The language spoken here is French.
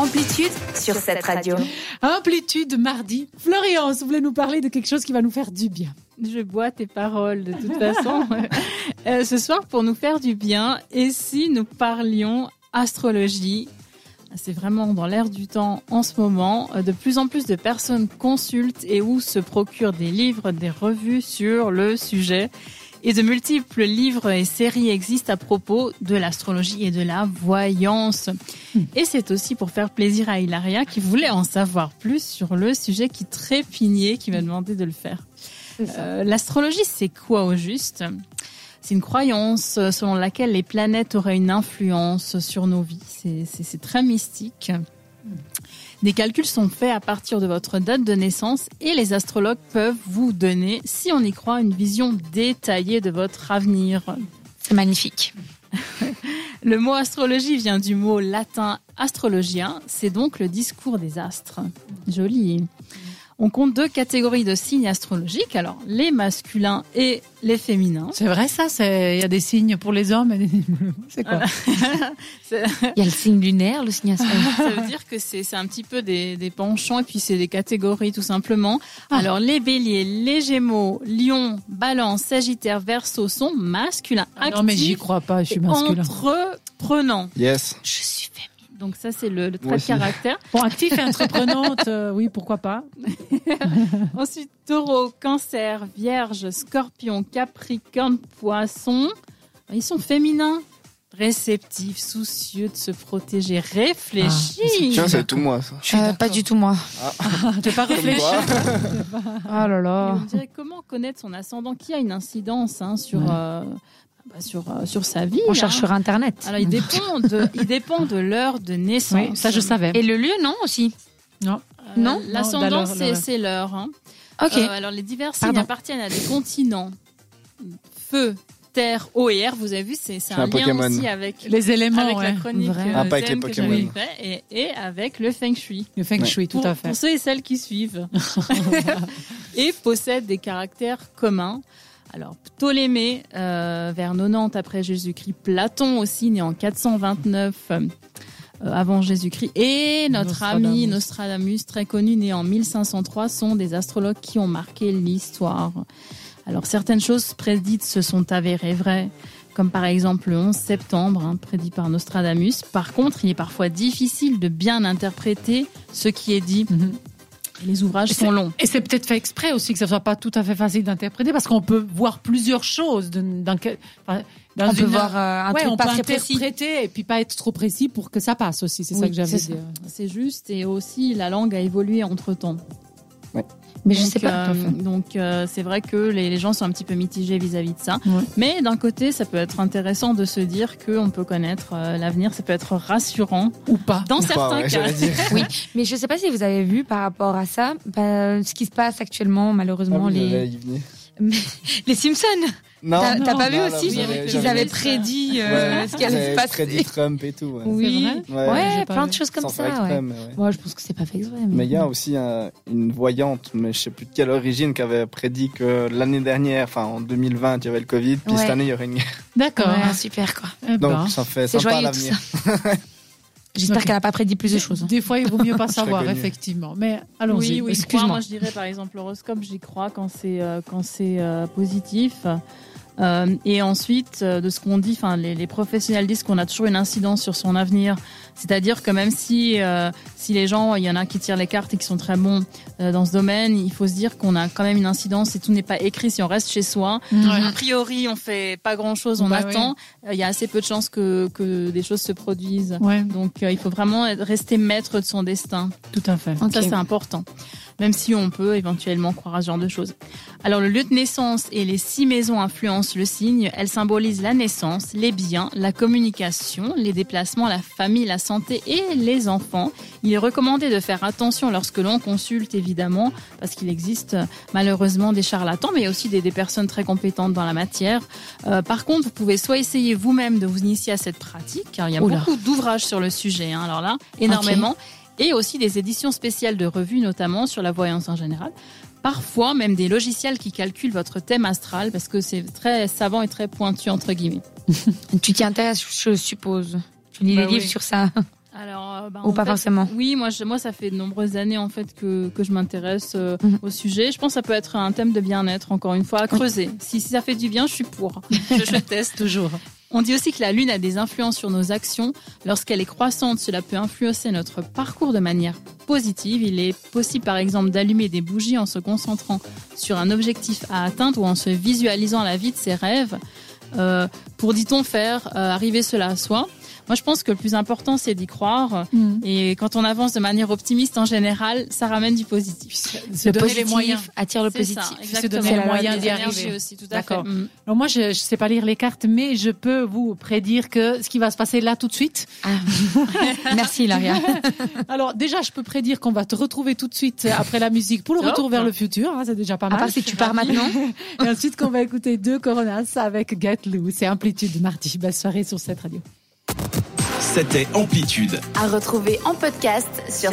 Amplitude sur cette radio. Amplitude mardi. Florian, vous voulez nous parler de quelque chose qui va nous faire du bien Je bois tes paroles de toute façon. Euh, ce soir, pour nous faire du bien, et si nous parlions astrologie? C'est vraiment dans l'air du temps en ce moment. De plus en plus de personnes consultent et ou se procurent des livres, des revues sur le sujet. Et de multiples livres et séries existent à propos de l'astrologie et de la voyance. Hmm. Et c'est aussi pour faire plaisir à Hilaria qui voulait en savoir plus sur le sujet qui trépignait, qui m'a demandé de le faire. Euh, l'astrologie, c'est quoi au juste? C'est une croyance selon laquelle les planètes auraient une influence sur nos vies. C'est très mystique. Des calculs sont faits à partir de votre date de naissance et les astrologues peuvent vous donner, si on y croit, une vision détaillée de votre avenir. C'est magnifique. le mot astrologie vient du mot latin astrologien, c'est donc le discours des astres. Joli on compte deux catégories de signes astrologiques, alors les masculins et les féminins. C'est vrai ça, il y a des signes pour les hommes. C'est quoi Il y a le signe lunaire, le signe astrologique. Ça veut dire que c'est un petit peu des, penchants et puis c'est des catégories tout simplement. Ah. Alors les béliers, les gémeaux, lion, balance, sagittaire, verseau sont masculins. Ah non mais j'y crois pas, je suis masculin. Entreprenant. Yes. Je suis. Donc ça, c'est le, trait de caractère. Bon, actif et entreprenante, euh, oui, pourquoi pas. Ensuite, taureau, cancer, vierge, scorpion, capricorne, poisson. Ils sont féminins. Réceptifs, soucieux de se protéger, réfléchis. Ah, Tiens, c'est tout moi, ça. Euh, pas du tout moi. Ah. tu pas réfléchi Ah là là. on dirait comment connaître son ascendant? Qui a une incidence hein, sur... Euh, bah, sur, euh, sur sa vie. On cherche hein. sur Internet. Alors, il dépend de, il dépend de l'heure de naissance. ça, je savais. Et le lieu, non, aussi Non. Euh, non L'ascendant, c'est l'heure. Hein. Ok. Euh, alors, les divers signes appartiennent à des continents. Feu, terre, eau et air, vous avez vu, c'est un, lien aussi avec les éléments, avec la chronique ah, pas avec les Pokémon. et, et, avec le Feng Shui. Le Feng Shui, tout à fait. Pour ceux et celles qui suivent. et possèdent des caractères communs. Alors Ptolémée, euh, vers 90 après Jésus-Christ, Platon aussi, né en 429 euh, avant Jésus-Christ, et notre ami Nostradamus, très connu, né en 1503, sont des astrologues qui ont marqué l'histoire. Alors certaines choses prédites se sont avérées vraies, comme par exemple le 11 septembre, hein, prédit par Nostradamus. Par contre, il est parfois difficile de bien interpréter ce qui est dit. Mhm. Les ouvrages sont longs. Et c'est peut-être fait exprès aussi que ça soit pas tout à fait facile d'interpréter parce qu'on peut voir plusieurs choses. Dans, on peut voir euh, un truc pas très précis. et puis pas être trop précis pour que ça passe aussi. C'est ça que j'avais dit. C'est juste et aussi la langue a évolué entre temps. Ouais. Mais je sais pas. Euh, donc euh, c'est vrai que les, gens sont un petit peu mitigés vis-à-vis de ça. Mais d'un côté, ça peut être intéressant de se dire qu'on peut connaître euh, l'avenir. Ça peut être rassurant ou pas. Dans certains cas. oui, mais je sais pas si vous avez vu par rapport à ça, bah, ce qui se passe actuellement, malheureusement ah les les Simpsons. Non, t'as pas vu aussi Ils avaient prédit euh, ce qui allait se passer. prédit Trump et tout. Ouais. Oui, ouais, plein de choses comme ça. ouais. Moi, je pense que c'est pas fait exprès. Mais il y a aussi une voyante, mais je sais plus de quelle origine, qui avait prédit que l'année dernière, enfin en 2020, il y avait le Covid, puis cette année il y aurait une guerre. D'accord, super quoi. Eh Donc ben. ça fait sympa à l'avenir. J'espère qu'elle n'a pas prédit plus de choses. Des fois, il vaut mieux pas savoir, effectivement. Mais allons-y. Oui, oui, Excuse-moi. Moi, je dirais par exemple l'horoscope, j'y crois quand c'est euh, quand c'est euh, positif. Euh, et ensuite, euh, de ce qu'on dit, enfin, les, les, professionnels disent qu'on a toujours une incidence sur son avenir. C'est-à-dire que même si euh, si les gens, il y en a qui tirent les cartes et qui sont très bons dans ce domaine, il faut se dire qu'on a quand même une incidence et tout n'est pas écrit si on reste chez soi. A priori, on fait pas grand-chose, on bah attend. Il y a assez peu de chances que que des choses se produisent. Donc, il faut vraiment rester maître de son destin. Tout à fait. Ça, c'est important même si on peut éventuellement croire à ce genre de choses. Alors le lieu de naissance et les six maisons influencent le signe. Elles symbolisent la naissance, les biens, la communication, les déplacements, la famille, la santé et les enfants. Il est recommandé de faire attention lorsque l'on consulte, évidemment, parce qu'il existe malheureusement des charlatans, mais aussi des, personnes très compétentes dans la matière. Euh, par contre, vous pouvez soit essayer vous-même de vous initier à cette pratique, car il y a beaucoup d'ouvrages sur le sujet. Hein, alors là, énormément et aussi des éditions spéciales de revues, notamment sur la voyance en général. Parfois, même des logiciels qui calculent votre thème astral, parce que c'est très savant et très pointu, entre guillemets. tu t'y intéresses, je suppose. Tu lis des bah livres sur ça. Alors, euh, bah, Ou pas fait, forcément Oui, moi, je, moi, ça fait de nombreuses années en fait que, que je m'intéresse euh, Mhm. au sujet. Je pense que ça peut être un thème de bien-être, encore une fois, à creuser. Si, si ça fait du bien, je suis pour. Je, je teste. Toujours. On dit aussi que la Lune a des influences sur nos actions. Lorsqu'elle est croissante, cela peut influencer notre parcours de manière positive. Il est possible, par exemple, d'allumer des bougies en se concentrant sur un objectif à atteindre ou en se visualisant la vie de ses rêves. euh, pour, dit-on, faire euh, arriver cela à soi. Moi, je pense que le plus important, c'est d'y croire. Et quand on avance de manière optimiste, en général, ça ramène du positif. Se Le donner positif les moyens. attire le C'est positif. ça, Se donner les moyens d'y arriver. aussi, tout à fait. Mm. Alors moi, je ne sais pas lire les cartes, mais je peux vous prédire que ce qui va se passer là tout de suite. Ah. Merci, Laria. Alors déjà, je peux prédire qu'on va te retrouver tout de suite après la musique pour le retour vers le futur. hein, c'est déjà pas À mal. part si tu pars maintenant. Et ensuite, qu'on va écouter deux Coronas avec Get Loose et Amplitude mardi. Belle soirée sur cette radio. C'était Amplitude. À retrouver en podcast sur